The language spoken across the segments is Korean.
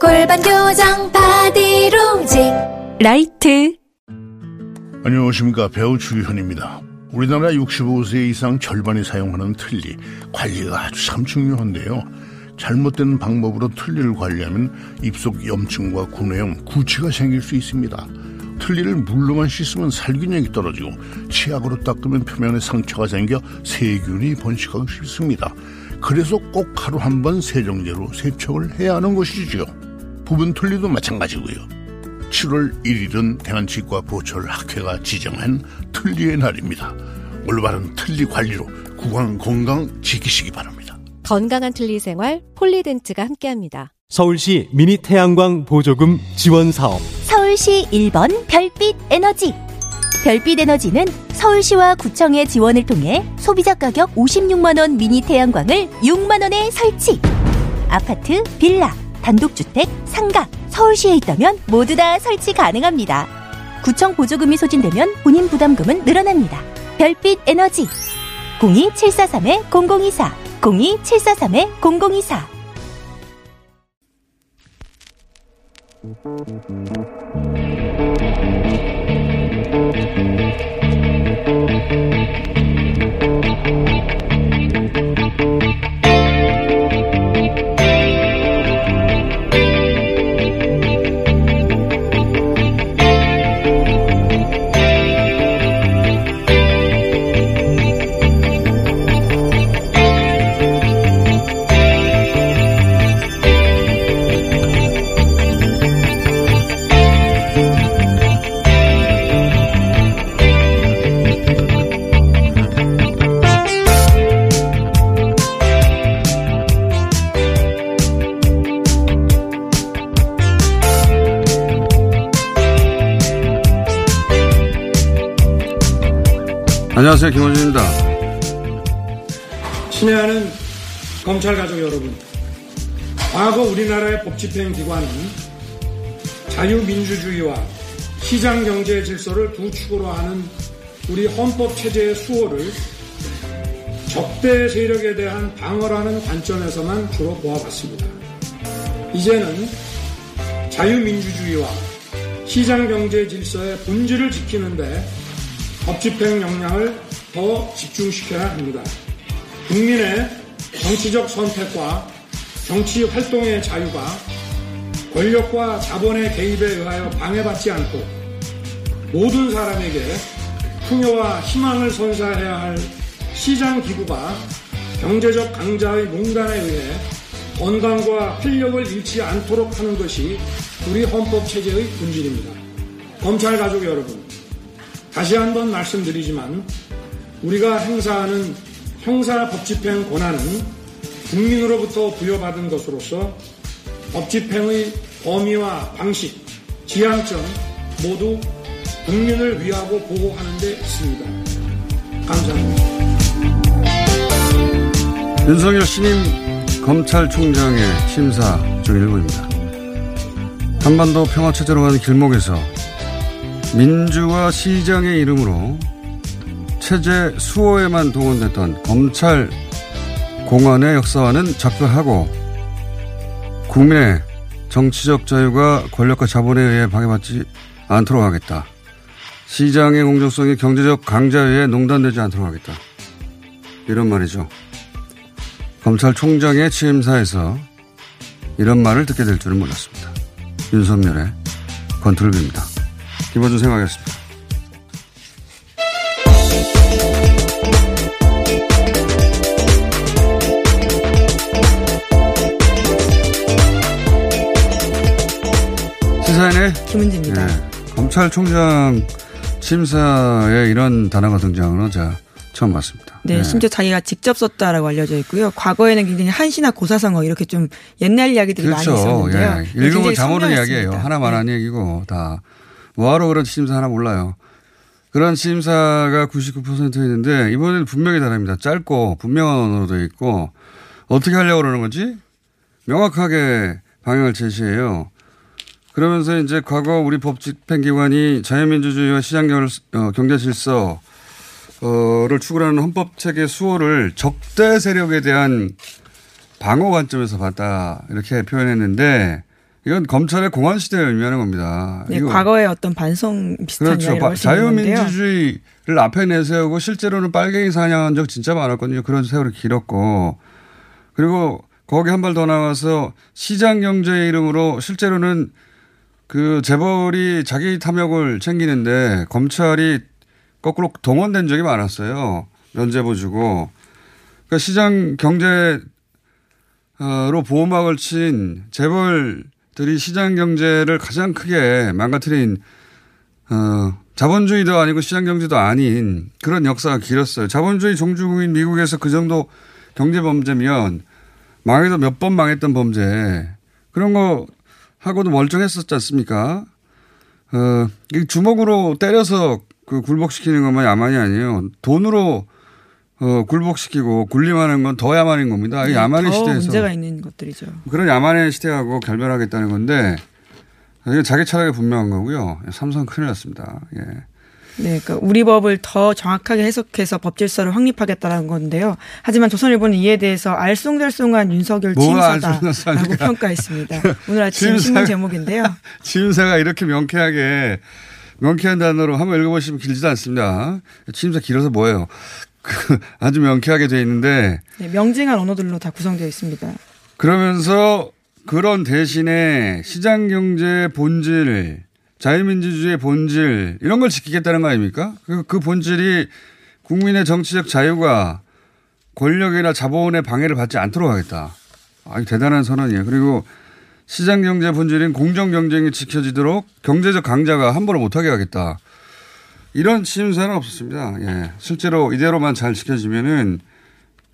골반 교정 바디로직 라이트 안녕하십니까 배우 주현입니다. 우리나라 65세 이상 절반이 사용하는 틀니 관리가 아주 참 중요한데요. 잘못된 방법으로 틀니를 관리하면 입속 염증과 구내염, 구취가 생길 수 있습니다. 틀니를 물로만 씻으면 살균력이 떨어지고 치약으로 닦으면 표면에 상처가 생겨 세균이 번식하기 쉽습니다. 그래서 꼭 하루 한 번 세정제로 세척을 해야 하는 것이죠. 부분 틀니도 마찬가지고요. 7월 1일은 대한치과 보철 학회가 지정한 틀니의 날입니다. 올바른 틀니 관리로 구강 건강 지키시기 바랍니다. 건강한 틀니 생활 폴리덴트가 함께합니다. 서울시 미니 태양광 보조금 지원 사업 서울시 1번 별빛 에너지. 별빛 에너지는 서울시와 구청의 지원을 통해 소비자 가격 56만원 미니 태양광을 6만원에 설치. 아파트, 빌라, 단독주택, 상가, 서울시에 있다면 모두 다 설치 가능합니다. 구청 보조금이 소진되면 본인 부담금은 늘어납니다. 별빛 에너지. 02743-0024, 02743-0024. Thank you. 안녕하세요. 김원준입니다. 친애하는 검찰 가족 여러분, 과거 우리나라의 법집행 기관은 자유민주주의와 시장경제 질서를 두 축으로 하는 우리 헌법 체제의 수호를 적대 세력에 대한 방어라는 관점에서만 주로 보아왔습니다. 이제는 자유민주주의와 시장경제 질서의 본질을 지키는데 법 집행 역량을 더 집중시켜야 합니다. 국민의 정치적 선택과 정치 활동의 자유가 권력과 자본의 개입에 의하여 방해받지 않고 모든 사람에게 풍요와 희망을 선사해야 할 시장 기구가 경제적 강자의 농단에 의해 건강과 활력을 잃지 않도록 하는 것이 우리 헌법 체제의 본질입니다. 검찰 가족 여러분, 다시 한번 말씀드리지만 우리가 행사하는 형사 법집행 권한은 국민으로부터 부여받은 것으로서 법집행의 범위와 방식, 지향점 모두 국민을 위하고 보호하는 데 있습니다. 감사합니다. 윤석열 신임 검찰총장의 심사 중 일부입니다. 한반도 평화체제로 가는 길목에서 민주와 시장의 이름으로 체제 수호에만 동원됐던 검찰 공안의 역사와는 작별하고 국민의 정치적 자유가 권력과 자본에 의해 방해받지 않도록 하겠다. 시장의 공정성이 경제적 강자에 의해 농단되지 않도록 하겠다. 이런 말이죠. 검찰총장의 취임사에서 이런 말을 듣게 될 줄은 몰랐습니다. 윤석열의 권투를빕니다. 김어준 생각이었습니다. 시사인의 김은지입니다. 네, 검찰총장 심사에 이런 단어가 등장하는 자 처음 봤습니다. 네, 심지어 자기가 직접 썼다라고 알려져 있고요. 과거에는 굉장히 한시나 고사성어 이렇게 좀 옛날 이야기들이 그렇죠. 많이 있었는데요. 예. 읽으면 선명했습니다. 이야기예요. 하나만 한 얘기고 다 뭐하러 그런 취임사 하나 몰라요. 그런 취임사가 99%였는데 이번에는 분명히 다릅니다. 짧고 분명한 언어로 되어 있고 어떻게 하려고 그러는 건지 명확하게 방향을 제시해요. 그러면서 이제 과거 우리 법 집행기관이 자유민주주의와 시장 경- 어, 질서 를 추구하는 헌법 체계 수호를 적대 세력에 대한 방어 관점에서 봤다 이렇게 표현했는데 이건 검찰의 공안 시대를 의미하는 겁니다. 네, 과거의 어떤 반성 비슷한 그렇죠. 바-. 자유민주주의를 앞에 내세우고 실제로는 빨갱이 사냥한 적 진짜 많았거든요. 그런 세월이 길었고 그리고 거기 한 발 더 나가서 시장 경제의 이름으로 실제로는 그 재벌이 자기 탐욕을 챙기는데 검찰이 거꾸로 동원된 적이 많았어요. 면제부 주고. 그러니까 시장 경제 로 보호막을 친 재벌 들이 시장 경제를 가장 크게 망가뜨린 어, 자본주의도 아니고 시장 경제도 아닌 그런 역사가 길었어요. 자본주의 종주국인 미국에서 그 정도 경제 범죄면 망해도 몇 번 망했던 범죄 그런 거 하고도 멀쩡했었지 않습니까? 어, 이 주먹으로 때려서 그 굴복시키는 것만 야만이 아니에요. 돈으로 어, 굴복시키고 굴림하는 건 더 야만인 겁니다. 이 네, 야만의 더 시대에서 문제가 있는 것들이죠. 그런 야만의 시대하고 결별하겠다는 건데 자기 철학이 분명한 거고요. 삼성 큰일 났습니다. 예. 네, 그러니까 우리 법을 더 정확하게 해석해서 법 질서를 확립하겠다라는 건데요. 하지만 조선일보는 이에 대해서 알쏭달쏭한 윤석열 취임사다라고. 평가했습니다. 오늘 아침 취임사- 신문 제목인데요. 취임사가 이렇게 명쾌하게 명쾌한 단어로 한번 읽어보시면 길지도 않습니다. 취임사 길어서 뭐예요? 그 아주 명쾌하게 돼 있는데 네, 명징한 언어들로 다 구성되어 있습니다. 그러면서 그런 대신에 시장 경제의 본질, 자유민주주의의 본질 이런 걸 지키겠다는 거 아닙니까? 그, 그 본질이 국민의 정치적 자유가 권력이나 자본의 방해를 받지 않도록 하겠다. 아주 대단한 선언이에요. 그리고 시장 경제 본질인 공정 경쟁이 지켜지도록 경제적 강자가 함부로 못하게 하겠다. 이런 취임사는 없었습니다. 예. 실제로 이대로만 잘 지켜지면은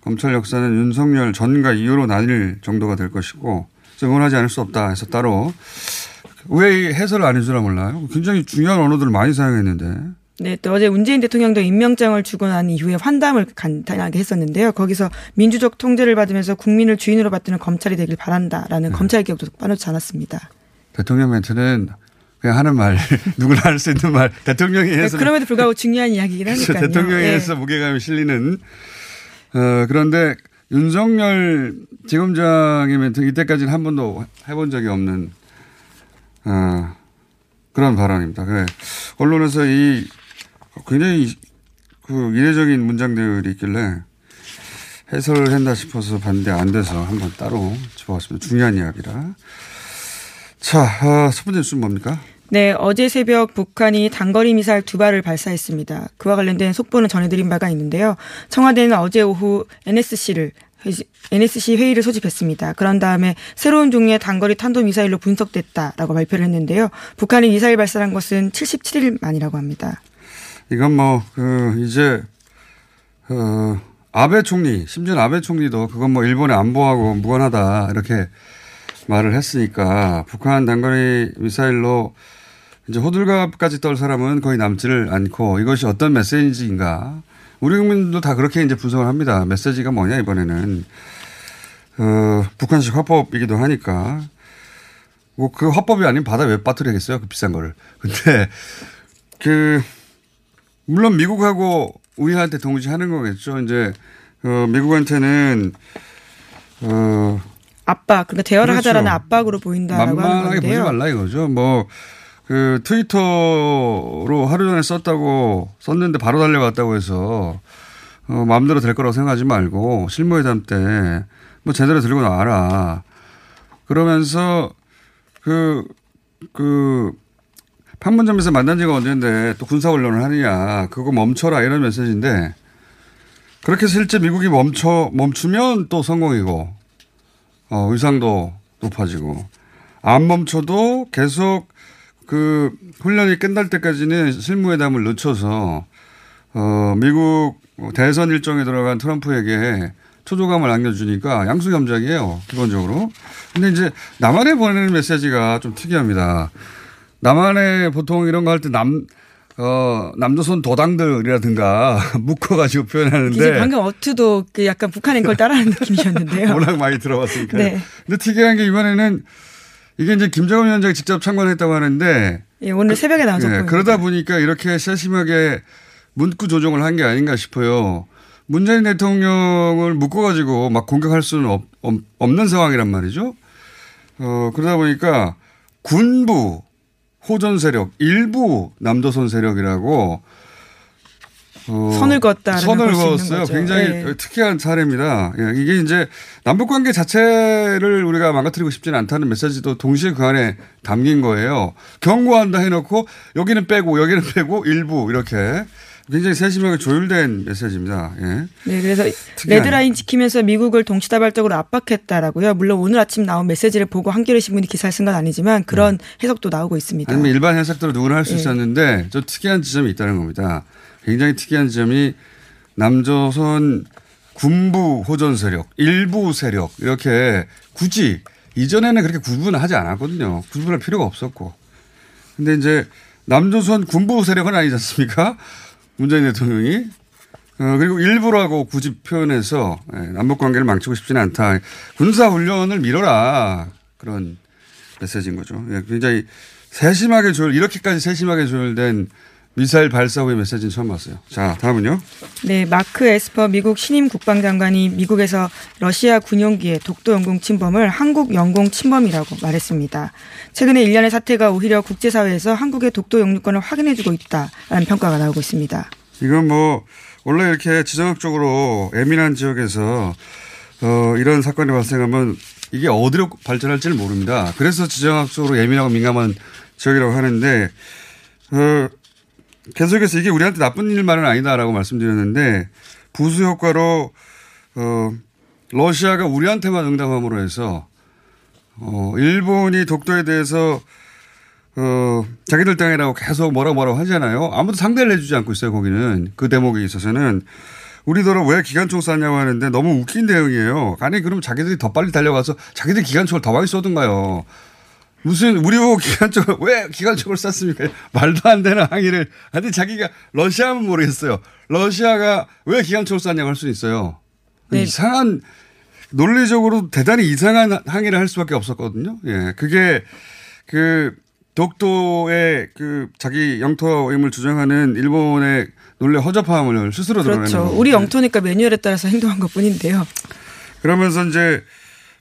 검찰 역사는 윤석열 전과 이후로 나뉠 정도가 될 것이고 응원하지 않을 수 없다 해서 따로 왜이 해설을 안 해주나 몰라요. 굉장히 중요한 언어들을 많이 사용했는데 네, 또 어제 문재인 대통령도 임명장을 주고 난 이후에 환담을 간단하게 했었는데요. 거기서 민주적 통제를 받으면서 국민을 주인으로 받드는 검찰이 되길 바란다라는 네. 검찰 개혁도 빠놓지 않았습니다. 대통령 멘트는 그냥 하는 말 누구나 할 수 있는 말 대통령이 네, 해서 그럼에도 불구하고 중요한 이야기긴. 하니까요. 대통령에 예. 서 무게감이 실리는 어, 그런데 윤석열 지검장의 멘트 이때까지는 한 번도 해본 적이 없는 어, 그런 발언입니다. 그래. 언론에서 이 굉장히 그 이례적인 문장들이 있길래 해설을 한다 싶어서 봤는데 안 돼서 한번 따로 짚어봤습니다. 중요한 이야기라. 자, 어, 첫 번째 뉴스는 뭡니까? 네, 어제 새벽 북한이 단거리 미사일 두 발을 발사했습니다. 그와 관련된 속보는 전해드린 바가 있는데요. 청와대는 어제 오후 NSC를 NSC 회의를 소집했습니다. 그런 다음에 새로운 종류의 단거리 탄도 미사일로 분석됐다라고 발표를 했는데요. 북한이 미사일 발사한 것은 77일 만이라고 합니다. 이건 뭐, 그, 이제, 어, 아베 총리, 심지어 아베 총리도 그건 뭐 일본의 안보하고 무관하다, 이렇게 말을 했으니까 북한 단거리 미사일로 이제 호들갑까지 떨 사람은 거의 남지를 않고 이것이 어떤 메시지인가. 우리 국민도 다 그렇게 이제 분석을 합니다. 메시지가 뭐냐, 이번에는. 어, 북한식 화법이기도 하니까. 뭐 그 화법이 아니면 바다 왜 빠뜨리겠어요? 그 비싼 거를. 근데 그, 물론 미국하고 우리한테 동시하는 거겠죠. 이제 어, 미국한테는 어, 압박, 그러니까 대화를 그렇죠. 하자라는 압박으로 보인다라고 하는 만만하게 보지. 말라 이거죠. 뭐 그 트위터로 하루 전에 썼다고 썼는데 바로 달려갔다고 해서 어, 마음대로 될 거라고 생각하지 말고 실무회담 때 뭐 제대로 들고 나와라. 그러면서 그, 그, 판문점에서 만난 지가 언젠데 또 군사훈련을 하느냐. 그거 멈춰라. 이런 메시지인데 그렇게 실제 미국이 멈춰, 멈추면 또 성공이고, 어, 의상도 높아지고, 안 멈춰도 계속 그 훈련이 끝날 때까지는 실무회담을 늦춰서 어, 미국 대선 일정에 들어간 트럼프에게 초조감을 안겨주니까 양수겸작이에요, 기본적으로. 근데 이제 남한에 보내는 메시지가 좀 특이합니다. 남한에 보통 이런 거 할 때 남, 어, 남조선 도당들이라든가 묶어가지고 표현하는데. 이제 방금 어투도 그 약간 북한인 걸 따라하는 느낌이셨는데요. 워낙 많이 들어봤으니까. 네. 근데 특이한 게 이번에는 이게 이제 김정은 위원장이 직접 참관했다고 하는데. 예, 오늘 새벽에 나왔었고. 예, 그러다 보니까 이렇게 세심하게 문구 조정을 한 게 아닌가 싶어요. 문재인 대통령을 묶어가지고 막 공격할 수는 없, 없는 상황이란 말이죠. 어, 그러다 보니까 군부 호전 세력, 일부 남조선 세력이라고 어, 선을 그었다. 선을 그었어요. 굉장히 네. 특이한 사례입니다. 예, 이게 이제 남북 관계 자체를 우리가 망가뜨리고 싶지는 않다는 메시지도 동시에 그 안에 담긴 거예요. 경고한다 해놓고 여기는 빼고 여기는 빼고 일부 이렇게 굉장히 세심하게 조율된 메시지입니다. 예. 네, 그래서 특이한. 레드라인 지키면서 미국을 동시다발적으로 압박했다라고요. 물론 오늘 아침 나온 메시지를 보고 한겨레 신문이 기사를 쓴 건 아니지만 그런 해석도 나오고 있습니다. 음. 아니면 일반 해석대로 누구나 할수 예. 있었는데 저 특이한 지점이 있다는 겁니다. 굉장히 특이한 지점이 남조선 군부 호전 세력, 일부 세력 이렇게 굳이 이전에는 그렇게 구분을 하지 않았거든요. 구분할 필요가 없었고. 근데 이제 남조선 군부 세력은 아니지 않습니까? 문재인 대통령이. 어, 그리고 일부라고 굳이 표현해서 예, 남북 관계를 망치고 싶지는 않다. 군사 훈련을 미뤄라. 그런 메시지인 거죠. 예, 굉장히 세심하게 조율, 이렇게까지 세심하게 조율된 미사일 발사 후의 메시지는 처음 봤어요. 자, 다음은요. 네, 마크 에스퍼 미국 신임 국방장관이 미국에서 러시아 군용기의 독도 영공 침범을 한국 영공 침범이라고 말했습니다. 최근에 일련의 사태가 오히려 국제사회에서 한국의 독도 영유권을 확인해주고 있다라는 평가가 나오고 있습니다. 이건 뭐, 원래 이렇게 지정학적으로 예민한 지역에서 어, 이런 사건이 발생하면 이게 어디로 발전할지를 모릅니다. 그래서 지정학적으로 예민하고 민감한 지역이라고 하는데, 어, 계속해서 이게 우리한테 나쁜 일만은 아니다라고 말씀드렸는데, 부수 효과로, 어, 러시아가 우리한테만 응답함으로 해서, 어, 일본이 독도에 대해서 어, 자기들 땅이라고 계속 뭐라고 뭐라고 하잖아요. 아무도 상대를 해주지 않고 있어요, 거기는. 그 대목에 있어서는. 우리더러 왜 기관총 쐈냐고 하는데 너무 웃긴 대응이에요. 아니, 그럼 자기들이 더 빨리 달려가서 자기들이 기관총을 더 많이 쏘든가요. 무슨, 우리 보고 기관총을, 왜 기관총을 쐈습니까? 말도 안 되는 항의를. 근데 자기가 러시아면 모르겠어요. 러시아가 왜 기관총을 쐈냐고 할 수 있어요. 네. 이상한, 논리적으로 대단히 이상한 항의를 할 수밖에 없었거든요. 예. 그게 그 독도의 그 자기 영토임을 주장하는 일본의 논리 허접함을 스스로 드러내는 그렇죠. 거고. 우리 영토니까 매뉴얼에 따라서 행동한 것 뿐인데요. 그러면서 이제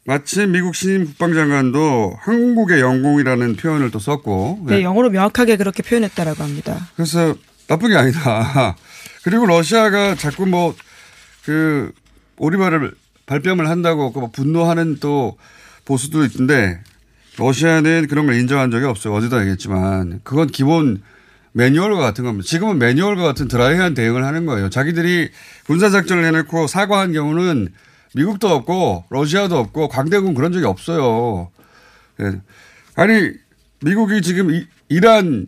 마침 미국 신임 국방장관도 한국의 영공이라는 표현을 또 썼고. 네, 예. 영어로 명확하게 그렇게 표현했다라고 합니다. 그래서 나쁜 게 아니다. 그리고 러시아가 자꾸 뭐 그 오리발을 발뺌을 한다고 그뭐 분노하는 또 보수도 있던데 러시아는 그런 걸 인정한 적이 없어요. 어제도 얘기했지만 그건 기본 매뉴얼과 같은 겁니다. 지금은 매뉴얼과 같은 드라이한 대응을 하는 거예요. 자기들이 군사작전을 해놓고 사과한 경우는 미국도 없고 러시아도 없고 광대군 그런 적이 없어요. 예. 아니 미국이 지금 이, 이란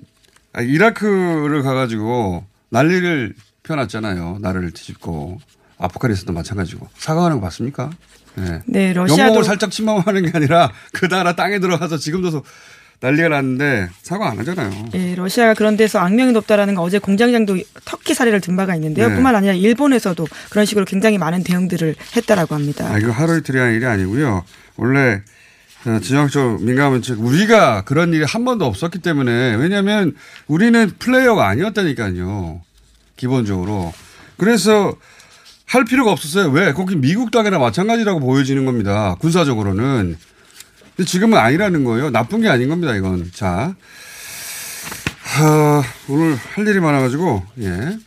아, 이라크를 가가지고 난리를 펴놨잖아요. 나라를 뒤집고 아프가니스탄도 마찬가지고 사과하는 거 봤습니까? 네. 네, 러시아도 영공을 살짝 침범하는 게 아니라 그 나라 땅에 들어가서 지금도 난리가 났는데 사과 안 하잖아요. 예, 러시아가 그런 데서 악명이 높다라는 거 어제 공장장도 터키 사례를 든 바가 있는데요. 네. 뿐만 아니라 일본에서도 그런 식으로 굉장히 많은 대응들을 했다라고 합니다. 아, 이거 하루 이틀이 한 일이 아니고요. 원래 어, 지정학적 민감한 즉 우리가 그런 일이 한 번도 없었기 때문에 왜냐하면 우리는 플레이어가 아니었다니까요. 기본적으로. 그래서 할 필요가 없었어요. 왜? 거기 미국 땅이나 마찬가지라고 보여지는 겁니다. 군사적으로는. 근데 지금은 아니라는 거예요. 나쁜 게 아닌 겁니다. 이건. 자. 하, 오늘 할 일이 많아가지고, 예.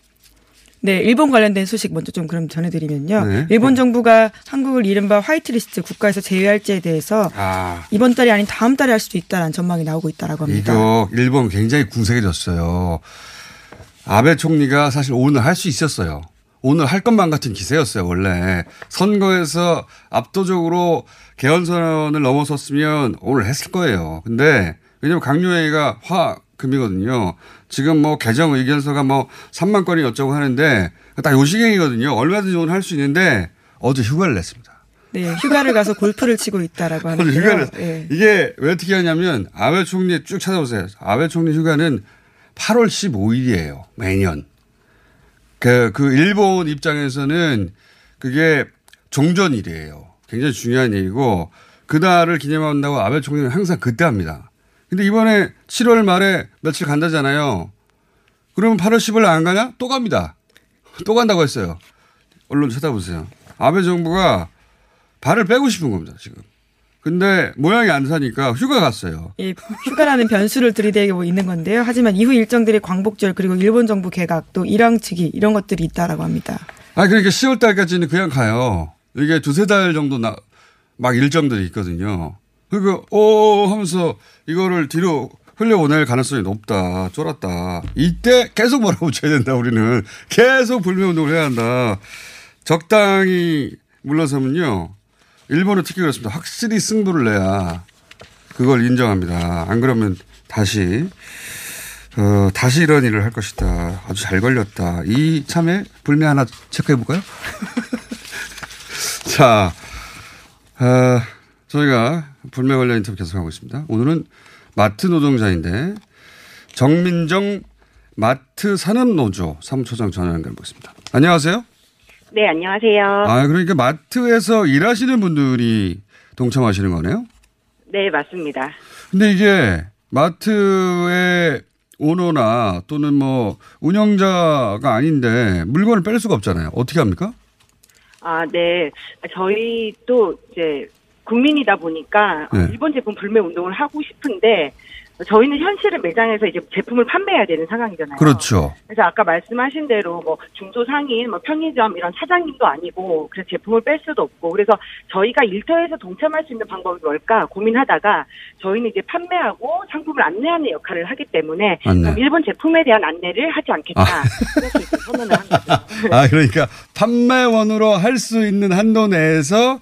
네, 일본 관련된 소식 먼저 좀 그럼 전해드리면요. 네. 일본 정부가 한국을 이른바 화이트리스트 국가에서 제외할지에 대해서 아. 이번 달이 아닌 다음 달에 할 수도 있다라는 전망이 나오고 있다라고 합니다. 이거 일본 굉장히 궁색해졌어요. 아베 총리가 사실 오늘 할 수 있었어요. 오늘 할 것만 같은 기세였어요, 원래. 선거에서 압도적으로 개헌선언을 넘어섰으면 오늘 했을 거예요. 근데 왜냐면 강요회의가 화, 금이거든요. 지금 뭐 개정 의견서가 뭐 3만 건이 어쩌고 하는데 딱 요 시경이거든요. 얼마든지 오늘 할 수 있는데 어제 휴가를 냈습니다. 네, 휴가를 가서 골프를 치고 있다라고 어제 하는데요. 휴가를 예. 이게 왜 어떻게 하냐면 아베 총리 쭉 찾아보세요. 아베 총리 휴가는 8월 15일이에요. 매년. 그, 그 일본 입장에서는 그게 종전일이에요. 굉장히 중요한 일이고 그날을 기념한다고 아베 총리는 항상 그때 합니다. 근데 이번에 7월 말에 며칠 간다잖아요. 그러면 8월 10일 안 가냐? 또 갑니다. 또 간다고 했어요. 언론 찾아보세요. 아베 정부가 발을 빼고 싶은 겁니다, 지금. 근데 모양이 안 사니까 휴가 갔어요. 예, 휴가라는 변수를 들이대고 있는 건데요. 하지만 이후 일정들이 광복절 그리고 일본 정부 개각 또 일왕 측이 이런 것들이 있다라고 합니다. 아, 그러니까 10월 달까지는 그냥 가요. 이게 두세 달 정도 나, 막 일정들이 있거든요. 그러니까, 오 하면서 이거를 뒤로 흘려보낼 가능성이 높다. 쫄았다. 이때 계속 몰아붙여야 된다, 우리는. 계속 불매운동을 해야 한다. 적당히 물러서면요. 일본은 특히 그렇습니다. 확실히 승부를 내야 그걸 인정합니다. 안 그러면 다시 어, 다시 이런 일을 할 것이다. 아주 잘 걸렸다. 이 참에 불매 하나 체크해 볼까요? 자, 어, 저희가 불매 관련 인터뷰 계속하고 있습니다. 오늘은 마트 노동자인데 정민정 마트 산업노조 사무처장 전화 연결해 보겠습니다. 안녕하세요. 네, 안녕하세요. 아, 그러니까 마트에서 일하시는 분들이 동참하시는 거네요? 네, 맞습니다. 근데 이게 마트의 오너나 또는 뭐 운영자가 아닌데 물건을 뺄 수가 없잖아요. 어떻게 합니까? 아, 네. 저희도 이제 국민이다 보니까 네. 일본 제품 불매 운동을 하고 싶은데 저희는 현실은 매장에서 이제 제품을 판매해야 되는 상황이잖아요. 그렇죠. 그래서 아까 말씀하신 대로 뭐 중소상인, 뭐 편의점 이런 사장님도 아니고 그래서 제품을 뺄 수도 없고 그래서 저희가 일터에서 동참할 수 있는 방법이 뭘까 고민하다가 저희는 이제 판매하고 상품을 안내하는 역할을 하기 때문에 안내. 일본 제품에 대한 안내를 하지 않겠다. 그래서 이제 선언을 한 거죠. 아, 그러니까 판매원으로 할 수 있는 한도 내에서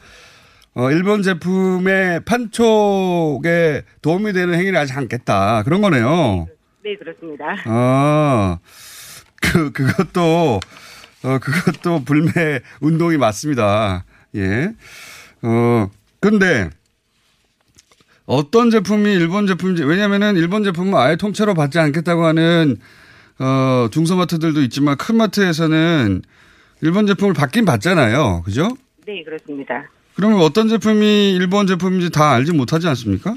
어, 일본 제품의 판촉에 도움이 되는 행위를 하지 않겠다. 그런 거네요. 네, 그렇습니다. 아, 그, 그것도, 어, 그것도 불매 운동이 맞습니다. 예. 어, 근데, 어떤 제품이 일본 제품인지, 왜냐면은 일본 제품은 아예 통째로 받지 않겠다고 하는, 어, 중소마트들도 있지만 큰 마트에서는 일본 제품을 받긴 받잖아요. 그죠? 네, 그렇습니다. 그러면 어떤 제품이 일본 제품인지 다 알지 못하지 않습니까?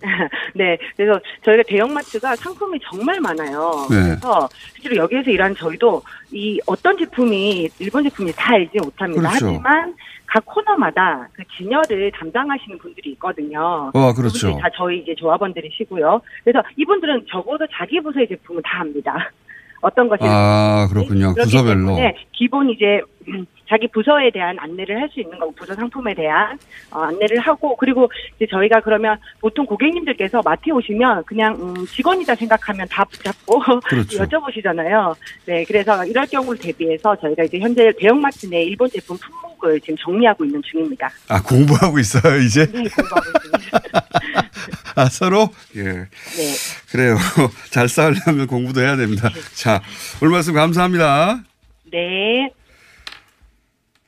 네, 그래서 저희가 대형마트가 상품이 정말 많아요. 네. 그래서 실제로 여기에서 일하는 저희도 이 어떤 제품이 일본 제품인지 다 알지 못합니다. 그렇죠. 하지만 각 코너마다 그 진열을 담당하시는 분들이 있거든요. 어, 그렇죠. 다 저희 이제 조합원들이시고요. 그래서 이분들은 적어도 자기 부서의 제품은 다 압니다. 어떤 것이 아, 그렇군요. 부서별로. 기본 이제 음, 자기 부서에 대한 안내를 할 수 있는 거고 부서 상품에 대한 어, 안내를 하고 그리고 이제 저희가 그러면 보통 고객님들께서 마트에 오시면 그냥 음, 직원이다 생각하면 다 붙잡고 그렇죠. 여쭤보시잖아요. 네, 그래서 이럴 경우를 대비해서 저희가 이제 현재 대형마트 내 일본 제품 품목을 지금 정리하고 있는 중입니다. 아, 공부하고 있어요, 이제? 네, 공부하고 있습니다. 아, 서로? 예. 네. 그래요. 잘 싸우려면 공부도 해야 됩니다. 자, 오늘 말씀 감사합니다. 네.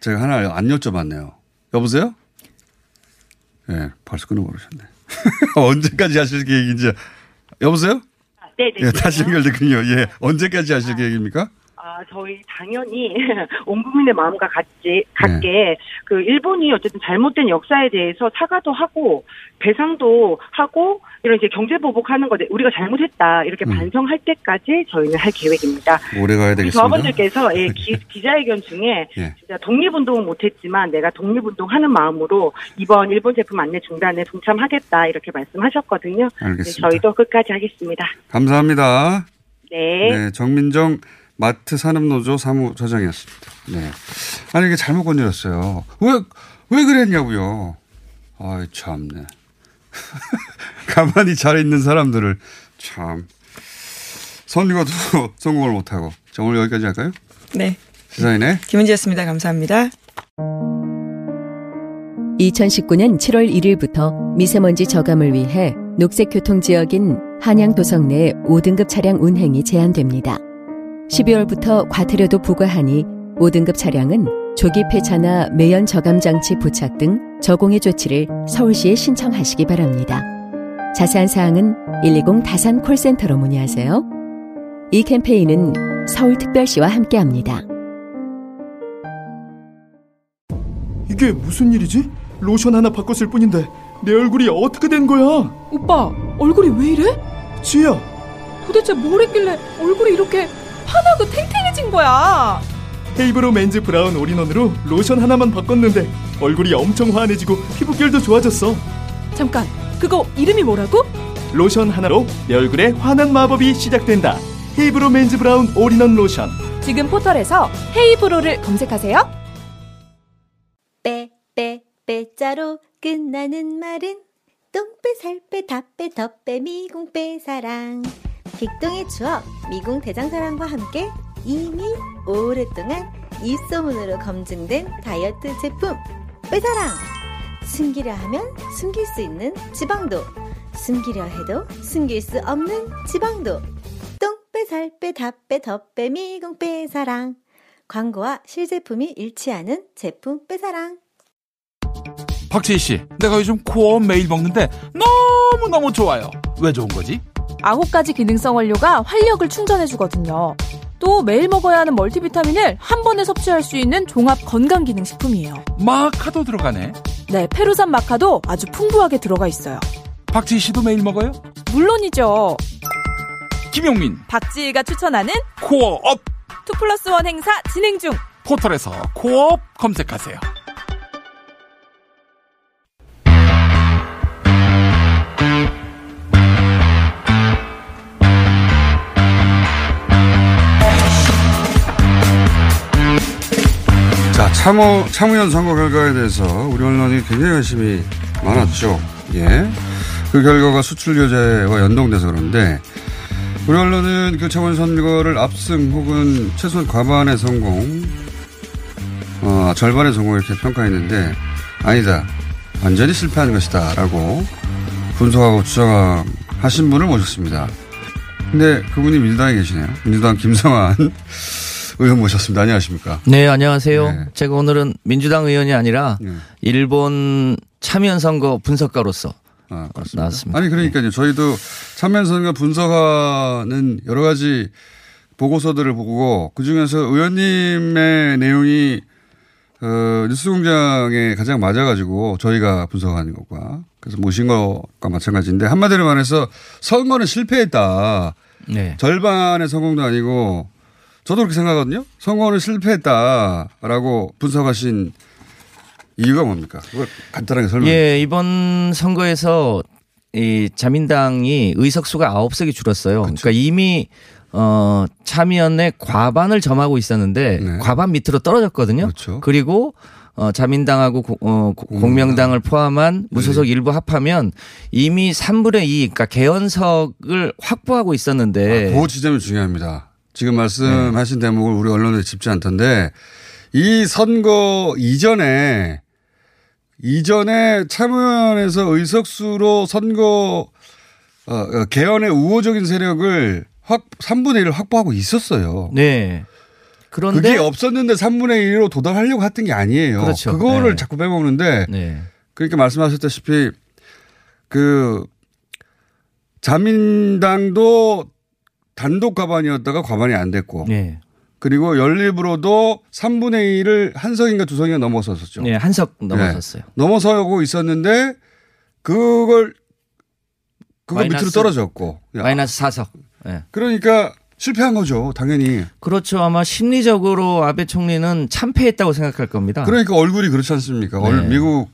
제가 하나 안 여쭤봤네요. 여보세요? 예, 네, 벌써 끊어버리셨네. 언제까지 하실 계획인지. 여보세요? 네, 네. 예, 다시 연결됐군요. 예, 언제까지 하실 계획입니까? 아, 저희 당연히 온 국민의 마음과 같이 같게 그 일본이 어쨌든 잘못된 역사에 대해서 사과도 하고 배상도 하고 이런 이제 경제 보복하는 거에 우리가 잘못했다 이렇게 음. 반성할 때까지 저희는 할 계획입니다. 오래 가야 되겠습니다. 조합원들께서 예, 기, 기자회견 중에 예. 진짜 독립운동은 못했지만 내가 독립운동하는 마음으로 이번 일본 제품 안내 중단에 동참하겠다 이렇게 말씀하셨거든요. 알겠습니다. 네, 저희도 끝까지 하겠습니다. 감사합니다. 네. 네, 정민정 마트 산업노조 사무처장이었습니다. 네. 아니, 이게 잘못 건드렸어요. 왜, 왜 그랬냐고요. 아이, 참네. 가만히 잘 있는 사람들을 참. 선류가도 성공을 못하고. 자, 오늘 여기까지 할까요? 네. 시사인의 김은지였습니다. 감사합니다. 2019년 7월 1일부터 미세먼지 저감을 위해 녹색 교통 지역인 한양 도성 내 5등급 차량 운행이 제한됩니다. 12월부터 과태료도 부과하니 5등급 차량은 조기 폐차나 매연 저감 장치 부착 등 저공해 조치를 서울시에 신청하시기 바랍니다. 자세한 사항은 120 다산 콜센터로 문의하세요. 이 캠페인은 서울특별시와 함께합니다. 이게 무슨 일이지? 로션 하나 바꿨을 뿐인데 내 얼굴이 어떻게 된 거야? 오빠, 얼굴이 왜 이래? 지혜야, 도대체 뭘 했길래 얼굴이 이렇게 환하고 탱탱해진 거야? 헤이브로 맨즈 브라운 올인원으로 로션 하나만 바꿨는데 얼굴이 엄청 환해지고 피부결도 좋아졌어. 잠깐, 그거 이름이 뭐라고? 로션 하나로 내 얼굴에 환한 마법이 시작된다. 헤이브로 맨즈 브라운 올인원 로션. 지금 포털에서 헤이브로를 검색하세요. 빼, 빼, 빼자로 끝나는 말은 똥빼, 살빼, 다빼, 덧빼, 미궁빼, 사랑. 빅동의 추억, 미궁 대장사랑과 함께 이미 오랫동안 입소문으로 검증된 다이어트 제품 빼사랑. 숨기려 하면 숨길 수 있는 지방도, 숨기려 해도 숨길 수 없는 지방도. 똥빼, 살빼, 다빼, 덧빼, 미궁 빼, 사랑. 광고와 실제품이 일치하는 제품 빼사랑. 박지희 씨, 내가 요즘 코어업 매일 먹는데 너무너무 좋아요. 왜 좋은 거지? 아홉 가지 기능성 원료가 활력을 충전해주거든요. 또 매일 먹어야 하는 멀티비타민을 한 번에 섭취할 수 있는 종합 건강 기능 식품이에요. 마카도 들어가네. 네, 페루산 마카도 아주 풍부하게 들어가 있어요. 박지희 씨도 매일 먹어요? 물론이죠. 김용민, 박지희가 추천하는 코어업 two plus one 행사 진행 중. 포털에서 코어업 검색하세요. 참호, 참의원 선거 결과에 대해서 우리 언론이 굉장히 관심이 많았죠. 예. 그 결과가 수출 규제와 연동돼서 그런데 우리 언론은 그 참원 선거를 압승 혹은 최소한 과반의 성공, 어, 절반의 성공 이렇게 평가했는데 아니다. 완전히 실패한 것이다. 라고 분석하고 주장하신 분을 모셨습니다. 근데 그분이 민주당에 계시네요. 민주당 김성환 의원 모셨습니다. 안녕하십니까? 네, 안녕하세요. 제가 오늘은 민주당 의원이 아니라 일본 참여연 선거 분석가로서 나왔습니다. 아니 그러니까요. 저희도 참여연 선거 분석하는 여러 가지 보고서들을 보고 그 중에서 의원님의 내용이 어, 뉴스공장에 가장 맞아가지고 저희가 분석하는 것과 그래서 모신 것과 마찬가지인데 한마디로 말해서 선거는 실패했다. 네. 절반의 성공도 아니고 저도 그렇게 생각하거든요. 선거는 실패했다라고 분석하신 이유가 뭡니까? 그걸 간단하게 설명해 예, 이번 선거에서 이 자민당이 의석수가 9석이 줄었어요. 그러니까 이미 어 참여연의 과반을 점하고 있었는데 과반 밑으로 떨어졌거든요. 그리고 어 자민당하고 고- 어, 고- 공명당을 포함한 무소속 일부 합하면 이미 3분의 2 그러니까 개헌석을 확보하고 있었는데 그 지점이 중요합니다. 지금 말씀하신 대목을 우리 언론에 짚지 않던데 이 선거 이전에 이전에 참여연에서 의석수로 선거 어, 어, 개헌의 우호적인 세력을 확 3분의 1을 확보하고 있었어요. 네. 그런데 그게 없었는데 3분의 1로 도달하려고 했던 게 아니에요. 그렇죠. 그거를 네. 자꾸 빼먹는데 네. 그러니까 말씀하셨다시피 그 자민당도 단독 과반이었다가 과반이 안 됐고 네. 그리고 연립으로도 3분의 1을 한 석인가 두 석인가 넘어섰었죠. 네, 한 석 넘어섰어요. 넘어서고 있었는데 그걸 그거 밑으로 마이너스- 떨어졌고 마이너스 4석. 네. 그러니까 실패한 거죠, 당연히. 그렇죠. 아마 심리적으로 아베 총리는 참패했다고 생각할 겁니다. 그러니까 얼굴이 그렇지 않습니까? 얼- 네. 미국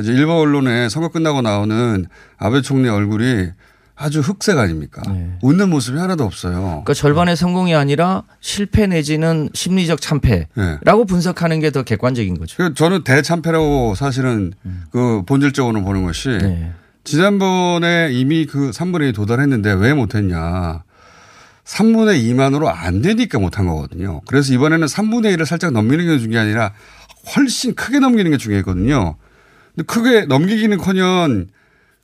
이제 일본 언론에 선거 끝나고 나오는 아베 총리 얼굴이 아주 흑색 아닙니까? 웃는 모습이 하나도 없어요. 그러니까 절반의 성공이 아니라 실패 내지는 심리적 참패라고 분석하는 게 더 객관적인 거죠. 그 저는 대참패라고 사실은 그 본질적으로 보는 것이 지난번에 이미 그 3분의 2 도달했는데 왜 못했냐. 3분의 2만으로 안 되니까 못한 거거든요. 그래서 이번에는 3분의 1을 살짝 넘기는 게 중요한 게 아니라 훨씬 크게 넘기는 게 중요했거든요. 근데 크게 넘기기는 커녕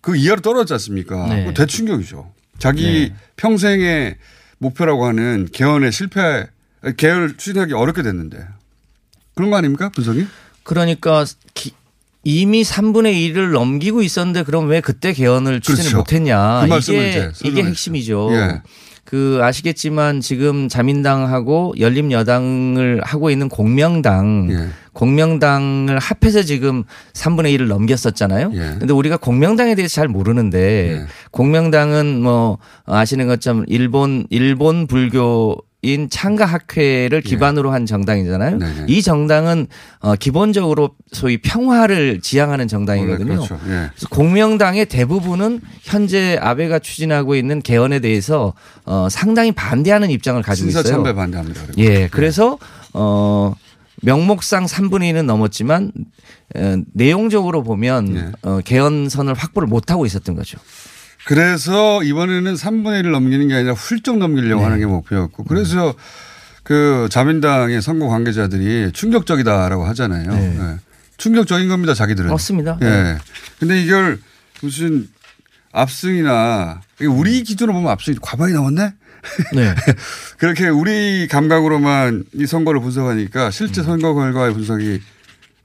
그 이하로 떨어졌지 않습니까? 네. 대충격이죠. 자기 네. 평생의 목표라고 하는 개헌에 실패, 개헌을 추진하기 어렵게 됐는데. 그런 거 아닙니까? 분석이? 그러니까 기- 이미 3분의 1을 넘기고 있었는데 그럼 왜 그때 개헌을 추진을 그렇죠. 못했냐. 그 말씀을 이게, 이게 핵심이죠. 예. 그 아시겠지만 지금 자민당하고 열림여당을 하고 있는 공명당 예. 공명당을 합해서 지금 3분의 1을 넘겼었잖아요. 예. 근데 우리가 공명당에 대해서 잘 모르는데 공명당은 뭐 아시는 것처럼 일본 일본 불교 인 창가학회를 기반으로 한 정당이잖아요. 예. 네네. 이 정당은 어 기본적으로 소위 평화를 지향하는 정당이거든요. 그렇죠. 예. 그래서 공명당의 대부분은 현재 아베가 추진하고 있는 개헌에 대해서 어 상당히 반대하는 입장을 가지고 있어요. 신사참배 반대합니다. 그리고. 예, 그래서 어 명목상 3분의 1은 넘었지만 어, 내용적으로 보면 예. 어, 개헌선을 확보를 못 하고 있었던 거죠. 그래서 이번에는 3분의 1을 넘기는 게 아니라 훌쩍 넘기려고 네. 하는 게 목표였고 그래서 그 자민당의 선거 관계자들이 충격적이다라고 하잖아요. 네. 예. 충격적인 겁니다, 자기들은. 맞습니다. 예. 네. 근데 이걸 무슨 압승이나 우리 기준으로 보면 압승이 과반이 넘었네? 네. 그렇게 우리 감각으로만 이 선거를 분석하니까 실제 음. 선거 결과의 분석이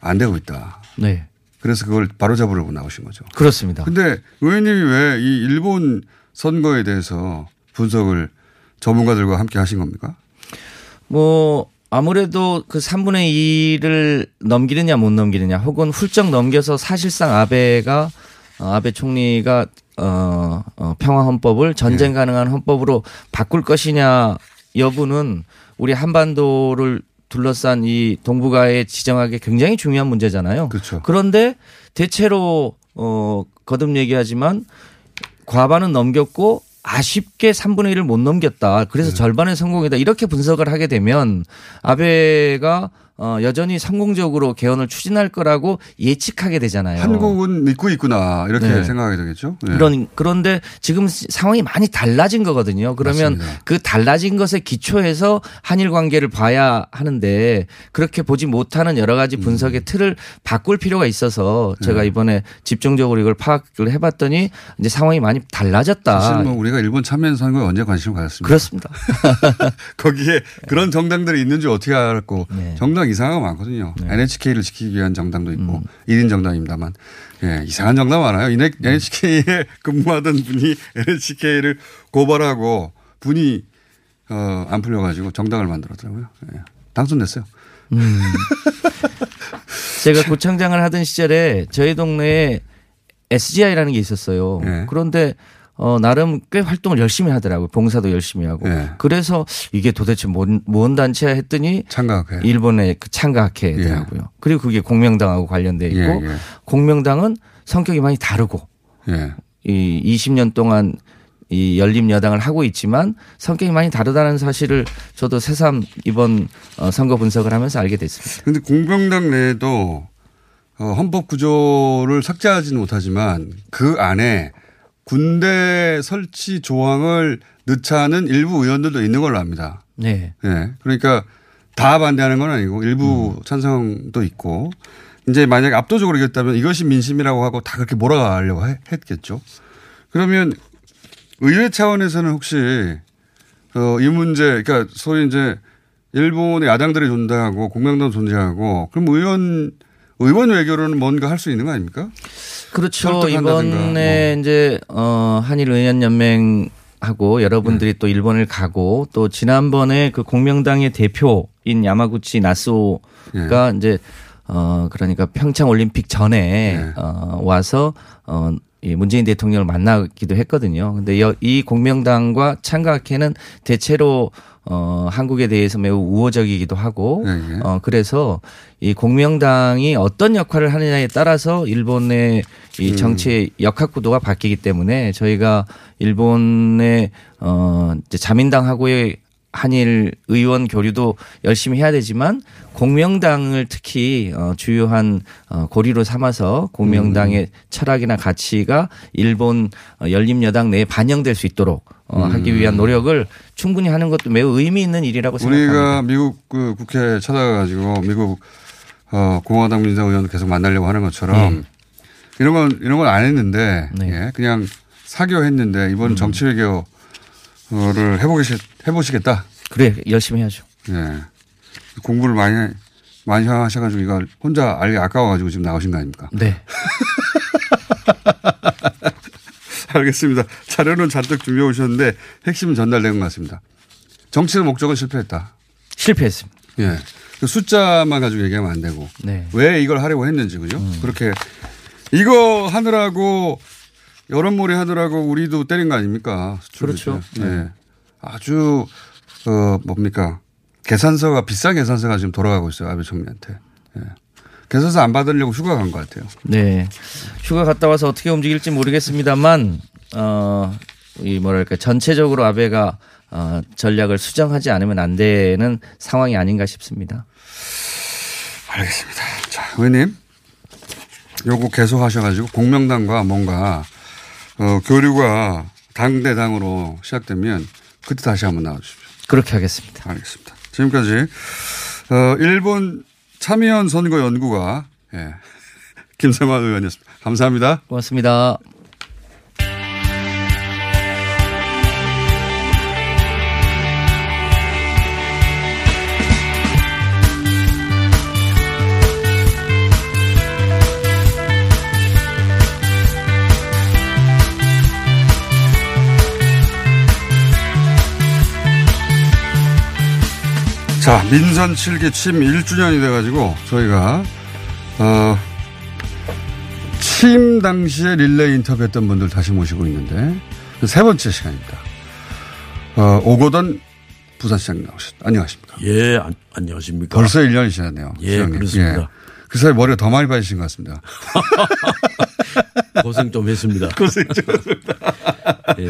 안 되고 있다. 네. 그래서 그걸 바로잡으려고 나오신 거죠. 그렇습니다. 근데 의원님이 왜 이 일본 선거에 대해서 분석을 전문가들과 함께 하신 겁니까? 뭐 아무래도 그 3분의 2를 넘기느냐 못 넘기느냐 혹은 훌쩍 넘겨서 사실상 아베가 어, 아베 총리가 어, 어 평화 헌법을 전쟁 가능한 헌법으로 바꿀 것이냐 여부는 우리 한반도를 둘러싼 이 동북아에 지정하기 굉장히 중요한 문제잖아요. 그렇죠. 그런데 대체로 어 거듭 얘기하지만 과반은 넘겼고 아쉽게 3분의 1을 못 넘겼다. 네. 그래서 절반의 성공이다. 이렇게 분석을 하게 되면 아베가 어, 여전히 성공적으로 개헌을 추진할 거라고 예측하게 되잖아요. 한국은 믿고 있구나 이렇게 네. 생각하게 되겠죠. 네. 그런 그런데 지금 상황이 많이 달라진 거거든요. 그러면 맞습니다. 그 달라진 것에 기초해서 한일 관계를 봐야 하는데 그렇게 보지 못하는 여러 가지 음. 분석의 틀을 바꿀 필요가 있어서 네. 제가 이번에 집중적으로 이걸 파악을 해봤더니 이제 상황이 많이 달라졌다. 사실 뭐 우리가 일본 참여 선거에 언제 관심을 가졌습니까? 그렇습니다. 거기에 그런 정당들이 있는지 어떻게 알았고 네. 정당 이상한 거 많거든요. NHK를 지키기 위한 정당도 있고 음. 일 1인 정당입니다만 예, 이상한 정당 많아요. 음. NHK에 근무하던 분이 NHK를 고발하고 분이 어, 안 풀려가지고 정당을 만들었더라고요. 예. 당선됐어요. 음. 제가 고창장을 하던 시절에 저희 동네에 SGI라는 게 있었어요. 네. 그런데 어, 나름 꽤 활동을 열심히 하더라고요. 봉사도 열심히 하고. 네. 그래서 이게 도대체 뭔, 뭔 단체야 했더니 창가학회. 일본의 그 창가학회더라고요. 그리고 그게 공명당하고 관련돼 있고 예, 예. 공명당은 성격이 많이 다르고 예. 이 20년 동안 이 열림 여당을 하고 있지만 성격이 많이 다르다는 사실을 저도 새삼 이번 어, 선거 분석을 하면서 알게 됐습니다. 그런데 공병당 내에도 어, 헌법 구조를 삭제하지는 못하지만 그 안에 군대 설치 조항을 넣자는 일부 의원들도 있는 걸로 압니다. 네. 예. 그러니까 다 반대하는 건 아니고 일부 음. 찬성도 있고 이제 만약에 압도적으로 이겼다면 이것이 민심이라고 하고 다 그렇게 몰아가려고 해- 했겠죠. 그러면 의회 차원에서는 혹시 어, 이 문제 그러니까 소위 이제 일본의 야당들이 존재하고 공명당 존재하고 그럼 의원 의원 외교로는 뭔가 할 수 있는 거 아닙니까? 그렇죠. 설득한다든가 뭐. 이번에 이제 어 한일 의원 연맹 하고 여러분들이 또 일본을 가고 또 지난번에 그 공명당의 대표인 야마구치 나스오가 이제 어 그러니까 평창 올림픽 전에 어 와서 어 이 문재인 대통령을 만나기도 했거든요. 근데 여- 이 공명당과 창가학회는 대체로 어 한국에 대해서 매우 우호적이기도 하고 네, 어 그래서 이 공명당이 어떤 역할을 하느냐에 따라서 일본의 이 음. 정치의 역학 구도가 바뀌기 때문에 저희가 일본의 어 이제 자민당하고의 한일 의원 교류도 열심히 해야 되지만 공명당을 특히 어 주요한 어 고리로 삼아서 공명당의 음. 철학이나 가치가 일본 어 열림여당 내에 반영될 수 있도록 어 음. 하기 위한 노력을 충분히 하는 것도 매우 의미 있는 일이라고 생각합니다. 우리가 미국 그 국회 찾아가가지고 미국 어, 공화당 민주당 의원 계속 만나려고 하는 것처럼 네. 이런 건 이런 건안 했는데 네. 예, 그냥 사교했는데 음. 이번 정치 외교 를 해보시, 해보시겠다. 그래, 열심히 해야죠. 예. 공부를 많이, 많이 하셔가지고 이걸 혼자 알기 아까워가지고 지금 나오신 거 아닙니까? 네. 알겠습니다. 자료는 잔뜩 준비해 오셨는데 핵심은 전달된 것 같습니다. 정치의 목적은 실패했다. 실패했습니다. 예. 그 숫자만 가지고 얘기하면 안 되고. 네. 왜 이걸 하려고 했는지, 그죠? 그렇게 이거 하느라고 여론몰이 하느라고 우리도 때린 거 아닙니까? 그렇죠. 예. 네. 아주, 어, 뭡니까. 계산서가, 비싼 계산서가 지금 돌아가고 있어요. 아베 총리한테. 예. 계산서 안 받으려고 휴가 간 것 같아요. 네. 휴가 갔다 와서 어떻게 움직일지 모르겠습니다만, 어, 이 뭐랄까, 전체적으로 아베가 어, 전략을 수정하지 않으면 안 되는 상황이 아닌가 싶습니다. 알겠습니다. 자, 의원님. 요거 계속 하셔가지고 공명당과 뭔가, 어, 교류가 당대당으로 시작되면 그때 다시 한번 나와주십시오. 그렇게 하겠습니다. 알겠습니다. 지금까지, 어, 일본 참여연 선거 연구가, 예. 김성환 의원이었습니다. 감사합니다. 고맙습니다. 자, 민선 7기 취임 1주년이 돼가지고 저희가, 어, 취임 당시에 릴레이 인터뷰 했던 분들 다시 모시고 있는데 세 번째 시간입니다. 어, 오고던 부산시장님 나오셨, 안녕하십니까. 예, 안, 안녕하십니까. 벌써 1년이 지났네요. 예, 시장님. 그렇습니다. 예. 그 사이 머리가 더 많이 빠지신 것 같습니다. 고생 좀 했습니다. 고생 좀 했습니다. 예.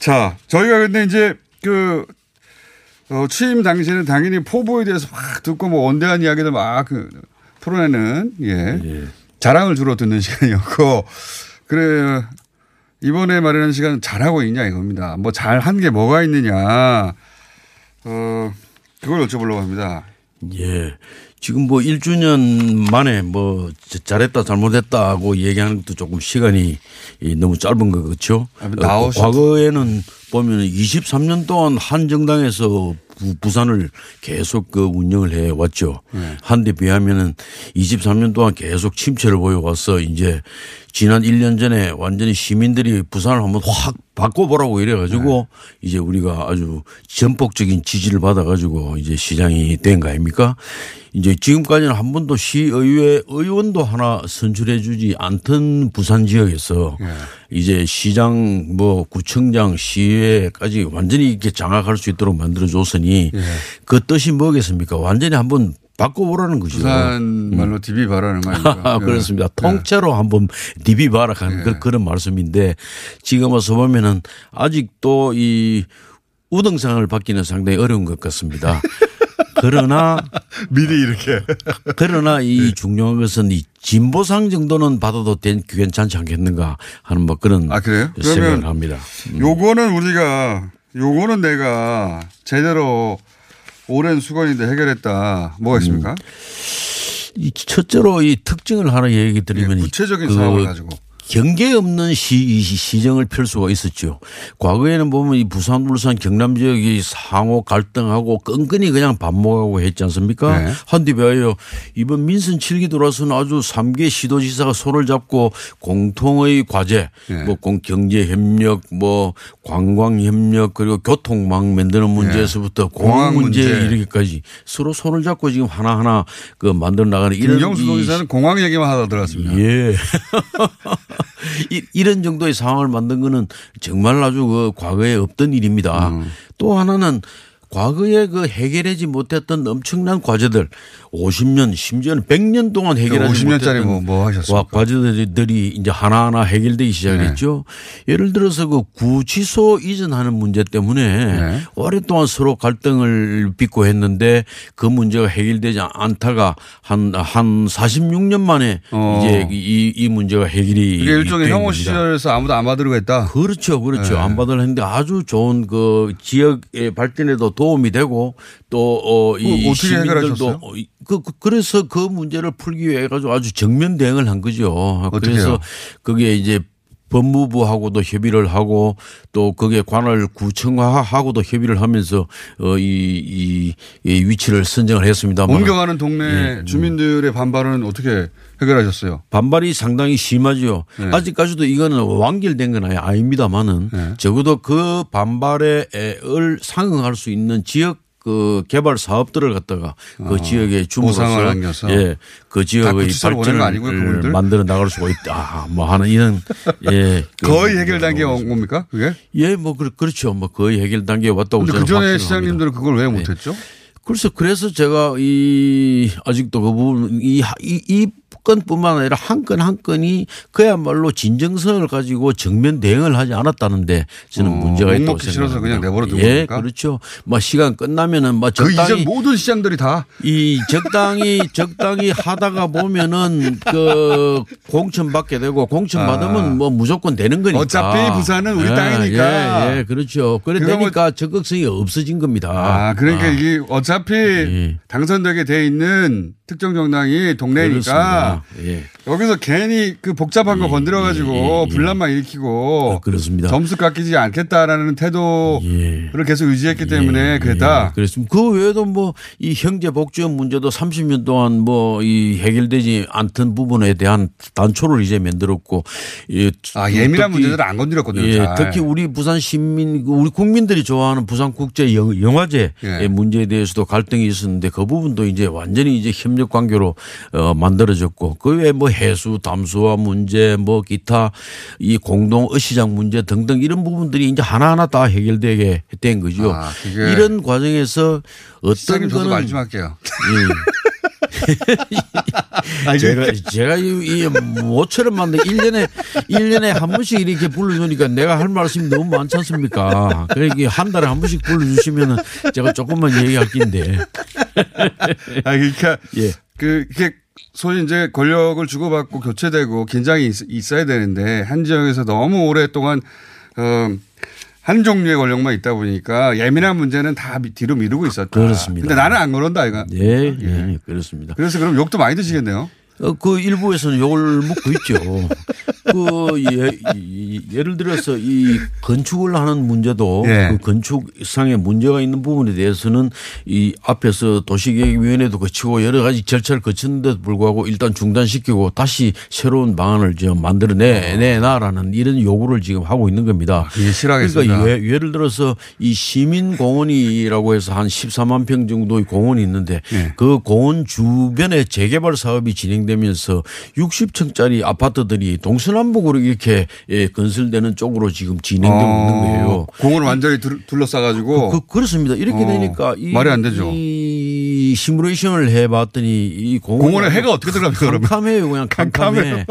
자, 저희가 근데 이제 그, 어, 취임 당시에는 당연히 포부에 대해서 막 듣고 뭐 원대한 이야기들 막 그 풀어내는, 예. 자랑을 주로 듣는 시간이었고, 그래, 이번에 마련한 시간은 잘하고 있냐 이겁니다. 뭐 잘한 게 뭐가 있느냐. 어, 그걸 여쭤보려고 합니다. 예. 지금 뭐 1주년 만에 뭐 잘했다 잘못했다 하고 얘기하는 것도 조금 시간이 이 너무 짧은 것 같죠. 어, 나오셨- 과거에는 보면 23년 동안 한 정당에서 부, 부산을 계속 그 운영을 해 왔죠. 네. 한데 비하면은 23년 동안 계속 침체를 보여왔어 이제 지난 1년 전에 완전히 시민들이 부산을 한번 확 바꿔보라고 이래가지고 이제 우리가 아주 전폭적인 지지를 받아가지고 이제 시장이 된 거 아닙니까? 이제 지금까지는 한 번도 시의회 의원도 하나 선출해 주지 않던 부산 지역에서 이제 시장 뭐 구청장 시의회까지 완전히 이렇게 장악할 수 있도록 만들어 줬으니 그 뜻이 뭐겠습니까? 완전히 한번 바꿔보라는 거죠. 부산 말로 DB 바라는 거 아닙니까? 예. 그렇습니다. 통째로 한번 디비바라 하는 그- 그런 말씀인데 지금 와서 보면은 아직도 이 우등상을 받기는 상당히 어려운 것 같습니다. 그러나 미리 이렇게 그러나 이 중요한 것은 이 진보상 정도는 받아도 된 괜찮지 않겠는가 하는 뭐 그런 아, 그래요? 생각을 합니다. 요거는 우리가 요거는 내가 제대로 오랜 수건인데 해결했다. 뭐가 있습니까? 이 첫째로 이 특징을 하나 얘기 드리면 예, 구체적인 그 상황을 가지고. 경계 없는 시, 이 시정을 펼 수가 있었죠. 과거에는 보면 이 부산, 울산, 경남 지역이 상호 갈등하고 끈끈이 그냥 반목하고 했지 않습니까? 네. 한뒤 배하여 이번 민선 7기 들어와서는 아주 3개 시도지사가 손을 잡고 공통의 과제, 네. 뭐 공- 경제협력, 뭐 관광협력 그리고 교통망 만드는 문제에서부터 네. 공항 문제. 이르기까지 서로 손을 잡고 지금 하나하나 그 만들어 나가는 이런 김경수 이 도지사는 공항 얘기만 하다 들어갔습니다. 예. 이- 이런 정도의 상황을 만든 거는 정말 아주 그 과거에 없던 일입니다. 음. 또 하나는 과거에 그 해결하지 못했던 엄청난 과제들 50년 심지어는 100년 동안 해결하지 50 년짜리 못했던 뭐- 뭐 과제들이 이제 하나하나 해결되기 시작했죠. 네. 예를 들어서 그 구치소 이전하는 문제 때문에 네. 오랫동안 서로 갈등을 빚고 했는데 그 문제가 해결되지 않다가 한, 한 46년 만에 어. 이제 이, 이 문제가 해결이 이게 일종의 겁니다. 시절에서 아무도 안 받으려고 했다. 그렇죠, 그렇죠. 네. 안 받으려 했는데 아주 좋은 그 지역의 발전에도 도움이 되고 또이 해결하셨어요? 시민들도 어, 이- 그, 그- 그래서 그 문제를 풀기 위해 가지고 아주 정면 대응을 한 거죠. 어떻게요? 그래서 그게 이제 법무부하고도 협의를 하고 또 거기에 관할 구청하고도 협의를 하면서 어 이 이, 이 위치를 선정을 했습니다만 옮겨가는 동네 예. 주민들의 반발은 어떻게 해결하셨어요? 반발이 상당히 심하죠. 네. 아직까지도 이거는 완결된 건 아닙니다만은 네. 적어도 그 반발에 을 상응할 수 있는 지역 그 개발 사업들을 갖다가 그 어, 지역에 주문해서 안겨서. 예, 그다 지역의 거 아니고요, 발전을 그분들? 만들어 나갈 수가 있다. 뭐 하는 이런 예 거의 해결 단계에 온 겁니까? 그게? 예, 뭐 그렇- 그렇죠. 뭐 거의 해결 단계에 왔다고 저는 그 전에 시장님들은 그걸 왜 못했죠? 그래서 그래서 제가 이 아직도 그 부분 이, 이, 이 건뿐만 아니라 한 건 한 건이 그야말로 진정성을 가지고 정면 대응을 하지 않았다는데 저는 어, 문제가 있다고 생각합니다. 그냥 내버려 둔 예, 겁니까? 그렇죠. 뭐 시간 끝나면은 뭐그 적당히 이전 모든 시장들이 다 이 적당히 적당히 하다가 보면은 그 공천 받게 되고 공천 아. 받으면 뭐 무조건 되는 거니까. 어차피 부산은 우리 예, 땅이니까. 예, 예, 그렇죠. 그래 그거 뭐- 되니까 적극성이 없어진 겁니다. 아, 그러니까 아. 이게 어차피 당선되게 돼 있는 특정 정당이 동네니까 그렇습니다. 예. 여기서 괜히 그 복잡한 거 건드려 가지고 분란만 일으키고 아, 그렇습니다. 점수 깎이지 않겠다라는 태도를 계속 유지했기 때문에 그랬다. 예, 그렇습니다. 그 외에도 뭐 이 형제 복지원 문제도 30년 동안 뭐 이 해결되지 않던 부분에 대한 단초를 이제 만들었고 이 아, 예민한 문제들을 안 건드렸거든요. 예, 잘. 특히 우리 부산 시민, 우리 국민들이 좋아하는 부산 국제 영- 영화제 예. 의 문제에 대해서도 갈등이 있었는데 그 부분도 이제 완전히 이제 협력 관계로 어, 만들어졌고 그 외에 뭐 해수, 담수화 문제, 뭐 기타 이 공동 어시장 문제 등등 이런 부분들이 이제 하나하나 다 해결되게 된 거죠. 아, 이런 과정에서 어떤 거는 말좀 할게요. 예. 제가 제가 이, 이 모처럼 만데 1년에 1년에 한 번씩 이렇게 불러 주니까 내가 할 말씀이 너무 많지 않습니까? 그러니까 한 달에 한 번씩 불러 주시면은 제가 조금만 얘기할 긴데. 아, 그러니까 예. 그 이게 소위 이제 권력을 주고받고 교체되고 긴장이 있, 있어야 되는데 한 지역에서 너무 오랫동안 어, 한 종류의 권력만 있다 보니까 예민한 문제는 다 미- 뒤로 미루고 있었다. 그렇습니다. 근데 나는 안 그런다 이거. 예, 예, 그렇습니다. 그래서 그럼 욕도 많이 드시겠네요. 어, 그 일부에서는 욕을 먹고 있죠. 그 예, 이- 예를 들어서 이 건축을 하는 문제도 예. 그 건축상에 문제가 있는 부분에 대해서는 이 앞에서 도시계획위원회도 거치고 여러 가지 절차를 거쳤는데도 불구하고 일단 중단시키고 다시 새로운 방안을 좀 만들어내 내놔라는 이런 요구를 지금 하고 있는 겁니다. 예. 그러니까 예, 를 들어서 이 시민공원이라고 해서 한 14만 평 정도의 공원이 있는데 예. 그 공원 주변에 재개발 사업이 진행되면서 60층짜리 아파트들이 동 서남북으로 이렇게 예, 건설되는 쪽으로 지금 진행되고 있는 거예요. 공원을 완전히 둘- 둘러싸가지고. 그, 그 렇습니다. 이렇게 어, 되니까 이, 말이 안 되죠. 이 시뮬레이션을 해봤더니 이 공원 공원에 해가 어떻게 들어갑니까, 그러면? 캄캄해요, 그냥 캄캄해.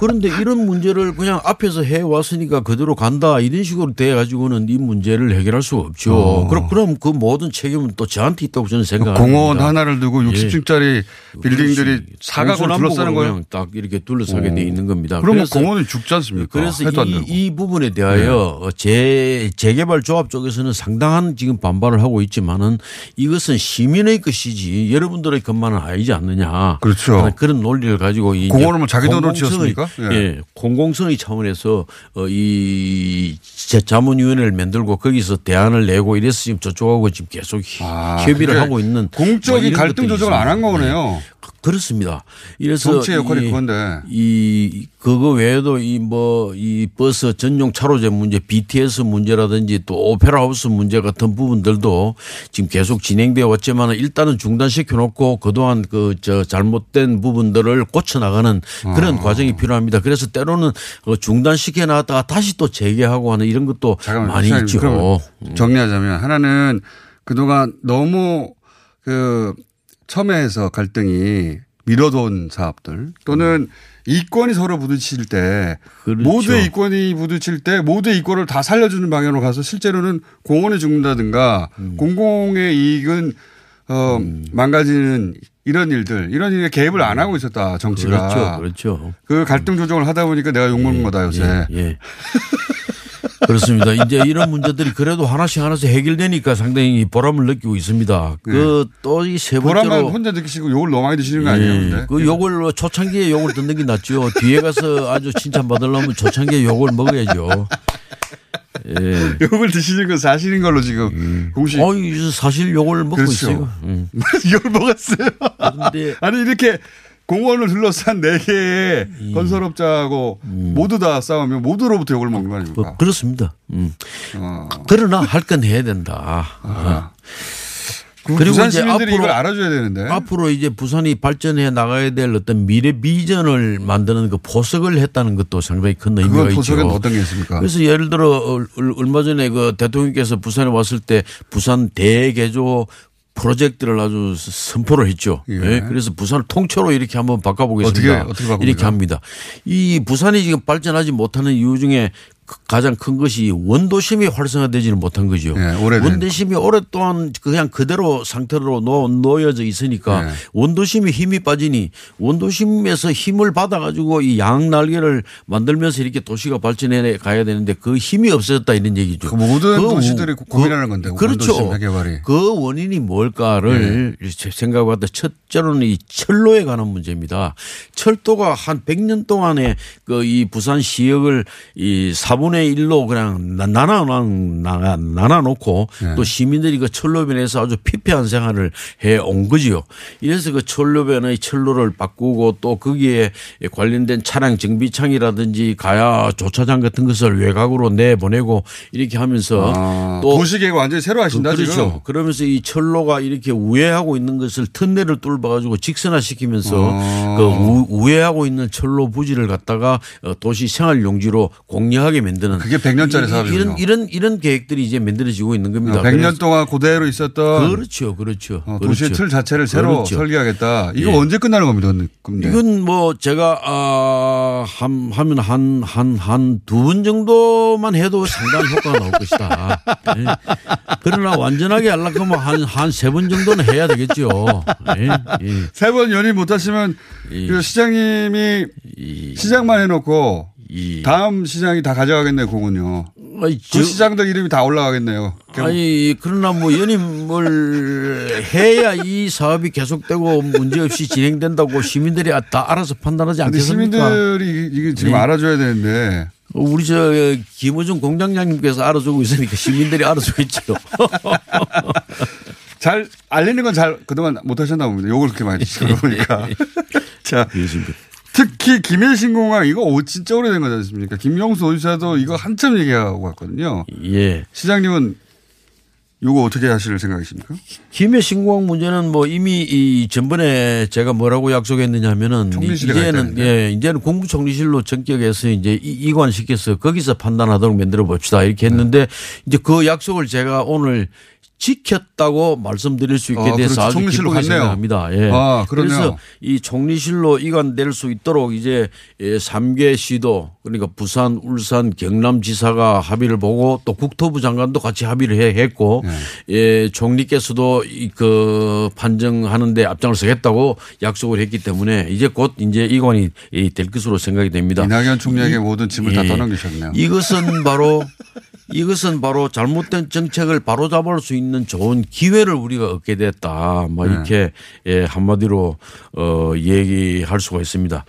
그런데 이런 문제를 그냥 앞에서 해 왔으니까 그대로 간다 이런 식으로 돼 가지고는 이 문제를 해결할 수가 없죠. 어. 그럼 그럼 그 모든 책임은 또 저한테 있다고 저는 생각합니다. 공원 하나를 두고 예. 60층짜리 빌딩들이 사각으로 둘러싸는 거예요. 딱 이렇게 둘러싸게 돼 있는 겁니다. 그러면 공원은 죽지 않습니까? 그래서 이. 이 부분에 대하여 재, 재개발 조합 쪽에서는 상당한 지금 반발을 하고 있지만은 이것은 시민의 것이지 여러분들의 것만은 아니지 않느냐. 그렇죠. 그런 논리를 가지고 이 공원을 뭐 자기 돈으로 지었습니까? 예. 예. 공공성의 차원에서 어, 이 자- 자문위원회를 만들고 거기서 대안을 내고 이래서 지금 저쪽하고 지금 계속 협의를 그게 하고 있는 공적인 뭐 갈등 조정을 안 한. 거네요. 그- 그렇습니다. 이래서 정치의 역할이 이- 그건데. 이 그거 외에도 이 뭐 이 버스 전용 차로제 문제, BTS 문제라든지 또 오페라 하우스 문제 같은 부분들도 지금 계속 진행되어 왔지만 일단은 중단시켜 놓고 그동안 그 저 잘못된 부분들을 고쳐 나가는 그런 어. 과정이 필요합니다. 그래서 때로는 그 중단시켜 놨다가 다시 또 재개하고 하는 이런 것도 많이 시장님, 있죠. 그럼 정리하자면 하나는 그동안 너무 그 첨예해서 갈등이 미뤄둔 사업들 또는 이권이 서로 부딪힐 때 그렇죠. 모두의 이권이 부딪힐 때 모두의 이권을 다 살려주는 방향으로 가서 실제로는 공원에 죽는다든가 음. 공공의 이익은 어 망가지는 이런 일들 이런 일에 개입을 안 하고 있었다 정치가 그렇죠. 그렇죠. 그 갈등 조정을 하다 보니까 내가 욕먹는 거다 요새. 예. 그렇습니다. 이제 이런 문제들이 그래도 하나씩 하나씩 해결되니까 상당히 보람을 느끼고 있습니다. 그 또 이세 번째로 보람만 혼자 느끼시고 욕을 너무 많이 드시는 거 아니에요? 근데? 그 욕을 초창기에 욕을 듣는 게 낫죠. 뒤에 가서 아주 칭찬 받으려면 초창기에 욕을 먹어야죠. 예. 욕을 드시는 건 사실인 걸로 지금 공식. 어, 사실 욕을 먹고 그렇죠. 있어요. 욕을 먹었어요. 근데 아니 이렇게 공원을 둘러싼 네 개의 건설업자하고 모두 다 싸우면 모두로부터 욕을 먹는 거 아닙니까? 뭐 그렇습니다. 음. 어. 그러나 할 건 해야 된다. 어. 그 부산 시민들이 이걸 알아줘야 되는데. 앞으로 이제 부산이 발전해 나가야 될 어떤 미래 비전을 만드는 그 포석을 했다는 것도 상당히 큰 의미가 있죠. 포석은 어떤 게 있습니까? 그래서 예를 들어 얼마 전에 그 대통령께서 부산에 왔을 때 부산 대개조 프로젝트를 아주 선포를 했죠. 예. 예, 그래서 부산을 통째로 이렇게 한번 바꿔보겠습니다. 어떻게- 어떻게 바꿉니까? 이렇게 합니다. 이 부산이 지금 발전하지 못하는 이유 중에 그 가장 큰 것이 원도심이 활성화되지는 못한 거죠. 예, 오래된. 원도심이 오랫동안 그냥 그대로 상태로 놓, 놓여져 있으니까 예. 원도심이 힘이 빠지니 원도심에서 힘을 받아가지고 이 양날개를 만들면서 이렇게 도시가 발전해 가야 되는데 그 힘이 없어졌다 이런 얘기죠. 그 모든 그 도시들이 우- 고민하는 건데, 그렇죠. 원도심 해결이. 그 원인이 뭘까를 생각해봤다. 첫째로는 이 철로에 관한 문제입니다. 철도가 한 100년 동안에 그 이 부산 시역을 이 4분의 1로 그냥 나- 나눠 나눠 나눠 놓고 네. 또 시민들이 그 철로변에서 아주 피폐한 생활을 해 온 거지요. 이래서 그 철로변의 철로를 바꾸고 또 거기에 관련된 차량 정비창이라든지 가야 조차장 같은 것을 외곽으로 내보내고 이렇게 하면서 아, 또 도시계획 완전히 새로 하신다 그렇죠. 지금. 그러면서 이 철로가 이렇게 우회하고 있는 것을 턴넬을 뚫어 가지고 직선화시키면서 아. 그 우, 우회하고 있는 철로 부지를 갖다가 어, 도시 생활 용지로 공략하게 만드는 그게 100년짜리 이- 사업이군요. 이런 이런 이런 계획들이 이제 만들어지고 있는 겁니다. 100년 그래서 동안 그대로 있었던 그렇죠, 그렇죠. 어, 도시의 그렇죠. 틀 자체를 새로 그렇죠. 설계하겠다. 이거 예. 언제 끝나는 겁니다. 근데. 이건 뭐 제가 아, 한, 하면 한 한 한 두 번 정도만 해도 상당히 효과가 나올 것이다. 예. 그러나 완전하게 하려면 한 한 세 번 정도는 해야 되겠죠. 예. 예. 세번 연임 못하시면 그 시장님이 시장만 해놓고 다음 시장이 다 가져가겠네요 공은요. 아니, 그 저- 시장들 이름이 다 올라가겠네요. 아니 그러나 뭐 연임을 해야 이 사업이 계속되고 문제 없이 진행된다고 시민들이 다 알아서 판단하지 않겠습니까? 시민들이 이게 지금 네. 알아줘야 되는데 우리 저 김호중 공장장님께서 알아주고 있으니까 시민들이 알아주겠죠. 잘 알리는 건 잘 그동안 못하셨나 봅니다. 욕을 그렇게 많이 치고 보니까. 자, 특히 김해신 공항 이거 오- 진짜 오래된 거지 않습니까? 김영수 도지사도 이거 한참 얘기하고 갔거든요. 예. 시장님은 이거 어떻게 하실 생각이십니까? 김해 신 공항 문제는 뭐 이미 이 전번에 제가 뭐라고 약속했느냐 하면은 총리실에 가 이제는. 예 이제는 국무총리실로 전격해서 이제 이- 이관시켜서 거기서 판단하도록 만들어 봅시다 이렇게 했는데 이제 그 약속을 제가 오늘 지켰다고 말씀드릴 수 있게 아, 돼서 그렇죠. 아주 총리실로 기쁘게 갔네요. 생각합니다. 예. 아. 그래서 이 총리실로 이관될 수 있도록 이제 3개 시도 그러니까 부산, 울산, 경남 지사가 합의를 보고 또 국토부 장관도 같이 합의를 해 했고 네. 예, 총리께서도 이 그 판정하는데 앞장을 서겠다고 약속을 했기 때문에 이제 곧 이제 이관이 이될 것으로 생각이 됩니다. 이낙연 총리에게 이- 모든 짐을 다 예. 떠넘기셨네요. 이것은 바로 이것은 바로 잘못된 정책을 바로잡을 수 있는 좋은 기회를 우리가 얻게 됐다. 뭐 네. 이렇게 예, 한마디로 어, 얘기할 수가 있습니다.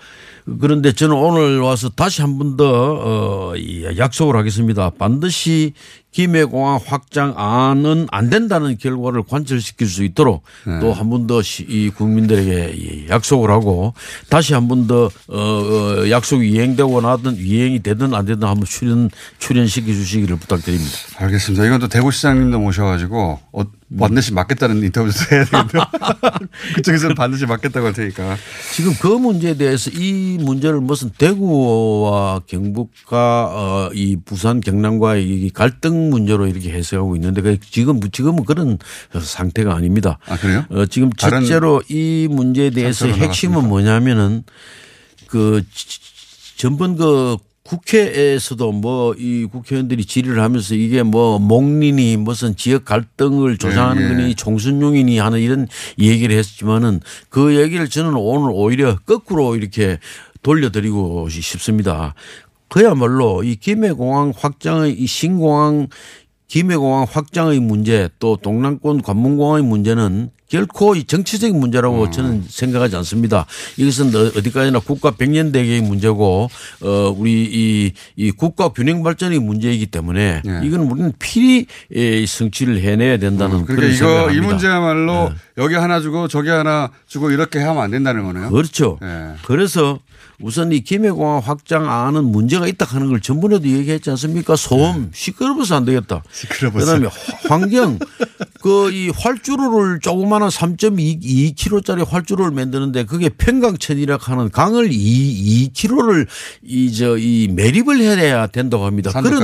그런데 저는 오늘 와서 다시 한 번더 어, 이 약속을 하겠습니다. 반드시 김해공항 확장안은 안 된다는 결과를 관철시킬 수 있도록 네. 또한 번 더 이 국민들에게 이 약속을 하고 다시 한 번더 어, 어, 약속이 이행되고 나든 이행이 되든 안 되든 한번 출연 출연시켜 주시기를 부탁드립니다. 알겠습니다. 이건 또 대구시장님도 모셔가지고 어, 반드시 맞겠다는 인터뷰도 해야 되는데 그쪽에서는 반드시 맞겠다고 할 테니까. 지금 그 문제에 대해서 이 문제를 무슨 대구와 경북과 어, 이 부산 경남과의 이 갈등 문제로 이렇게 해석하고 있는데 그 지금 지금은 그런 상태가 아닙니다. 아 그래요? 어, 지금 첫째로 이 문제에 대해서 핵심은 뭐냐면은 그 지- 전번 그 국회에서도 뭐 이 국회의원들이 질의를 하면서 이게 뭐 목린이 무슨 지역 갈등을 조장하는 예, 예. 거니 총선용이니 하는 이런 얘기를 했지만은 그 얘기를 저는 오늘 오히려 거꾸로 이렇게 돌려드리고 싶습니다. 그야말로 이 김해공항 확장의 이 신공항 김해공항 확장의 문제 또 동남권 관문공항의 문제는 결코 이 정치적인 문제라고 음. 저는 생각하지 않습니다. 이것은 어- 어디까지나 국가 백년대계의 문제고 어 우리 이, 이 국가 균형 발전의 문제이기 때문에 이건 우리는 필히 예, 성취를 해내야 된다는 그러니까 그런 이거 생각을 이. 문제야말로 여기 하나 주고 저기 하나 주고 이렇게 하면 안 된다는 거네요. 그렇죠. 예. 그래서 우선 이 김해공항 확장안은 문제가 있다 하는 걸 전번에도 얘기했지 않습니까? 소음 시끄러워서 안 되겠다. 네. 시끄러워서. 그다음에 화- 환경 그 이 활주로를 조그마한 3.2km짜리 활주로를 만드는데 그게 평강천이라 하는 강을 2, 2km를 이저이 매립을 해야 된다고 합니다. 그런.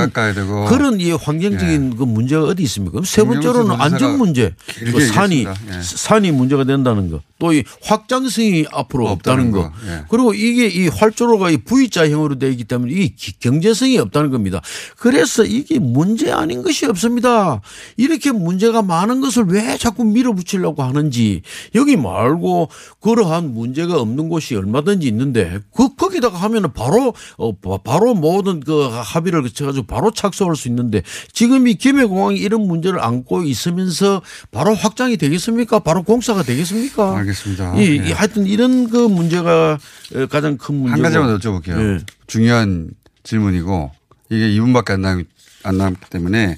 그런 이 환경적인 그 문제가 어디 있습니까? 그럼 세 번째로는 안전 문제. 그 산이. 예. 산이 문제가 된다는 거. 또 이 확장성이 앞으로 없다는, 없다는 거. 거. 예. 그리고 이게 이 활주로가 이 V자형으로 되어 있기 때문에 이 기- 경제성이 없다는 겁니다. 그래서 이게 문제 아닌 것이 없습니다. 이렇게 문제가 많은 것을 왜 자꾸 밀어붙이려고 하는지 여기 말고 그러한 문제가 없는 곳이 얼마든지 있는데 그 거기다가 하면은 바로 어 바- 바로 모든 그 합의를 거쳐가지고 바로 착수할 수 있는데 지금 이 김해공항이 이런 문제를 안고 있으면서 바로 확장이 되겠습니까? 바로 공사가 되겠습니까? 알겠습니다. 이, 이 예. 하여튼 이런 그 문제가 어, 가장 큰 문제고 한 가지만 여쭤볼게요. 예. 중요한 질문이고 이게 2분밖에 안, 남, 안 남기 때문에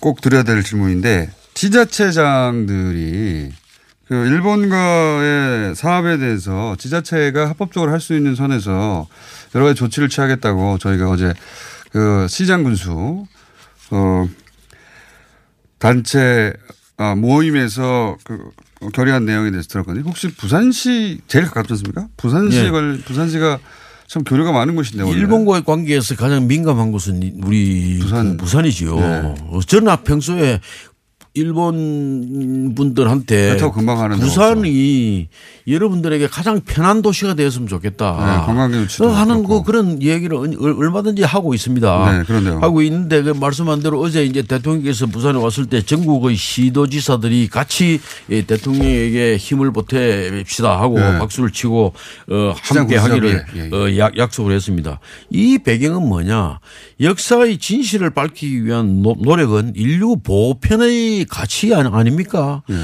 꼭 드려야 될 질문인데 지자체장들이 그 일본과의 사업에 대해서 지자체가 합법적으로 할 수 있는 선에서 여러 가지 조치를 취하겠다고 저희가 어제 그 시장 군수 어 단체 아, 모임에서 그 결의한 내용에 대해서 들었거든요. 혹시 부산시 제일 가깝지 않습니까? 부산시 예. 관 부산시가 참 교류가 많은 곳인데 원래. 일본과의 관계에서 가장 민감한 곳은 우리 부산, 부산이지요. 네. 저는 평소에 일본 분들한테 데가 부산이 여러분들에게 가장 편한 도시가 되었으면 좋겠다. 네, 관광객 유치도 어, 하는 그 그런 얘기를 얼- 얼마든지 하고 있습니다. 네, 그런데요. 하고 있는데 그 말씀한 대로 어제 이제 대통령께서 부산에 왔을 때 전국의 시도지사들이 같이 이 대통령에게 힘을 보태봅시다 하고 네. 박수를 치고 어, 함께 하기를. 예, 예. 어, 약, 약속을 했습니다. 이 배경은 뭐냐? 역사의 진실을 밝히기 위한 노, 노력은 인류 보편의 가치 아닙니까? 예.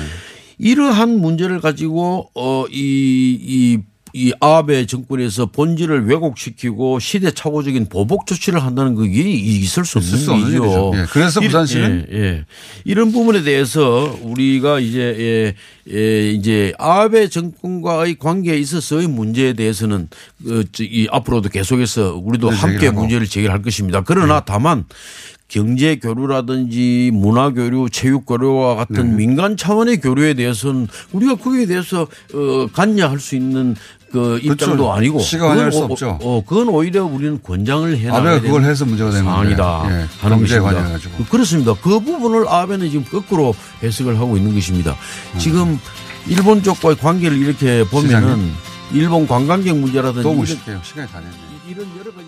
이러한 문제를 가지고 어이이 이 아베 정권에서 본질을 왜곡시키고 시대착오적인 보복 조치를 한다는 그게 있을 수 있을 수 없는 일이죠. 일이죠. 예, 그래서 이- 부산시는? 예, 예. 이런 부분에 대해서 우리가 이제 예, 예, 이제 아베 정권과의 관계에 있어서의 문제에 대해서는 어, 저, 이 앞으로도 계속해서 우리도 문제 함께. 문제를 제기할 것입니다. 그러나 다만 경제 교류라든지 문화 교류, 체육 교류와 같은 네. 민간 차원의 교류에 대해서는 우리가 거기에 대해서 어 관여할 수 있는 그 입장도 그렇죠. 아니고 시가 관여할 그건 수 오- 없죠. 어, 그건 오히려 우리는 권장을 해 나가야 아베가 그걸 해서 문제가 되는. 상황이다 예, 하는 것입니다. 관여해가지고. 그렇습니다. 그 부분을 아베는 지금 거꾸로 해석을 하고 있는 것입니다. 지금 일본 쪽과의 관계를 이렇게 보면은 시장님. 일본 관광객 문제라든지 또 모실게요. 시간이 다 됐네. 이런 여러 가지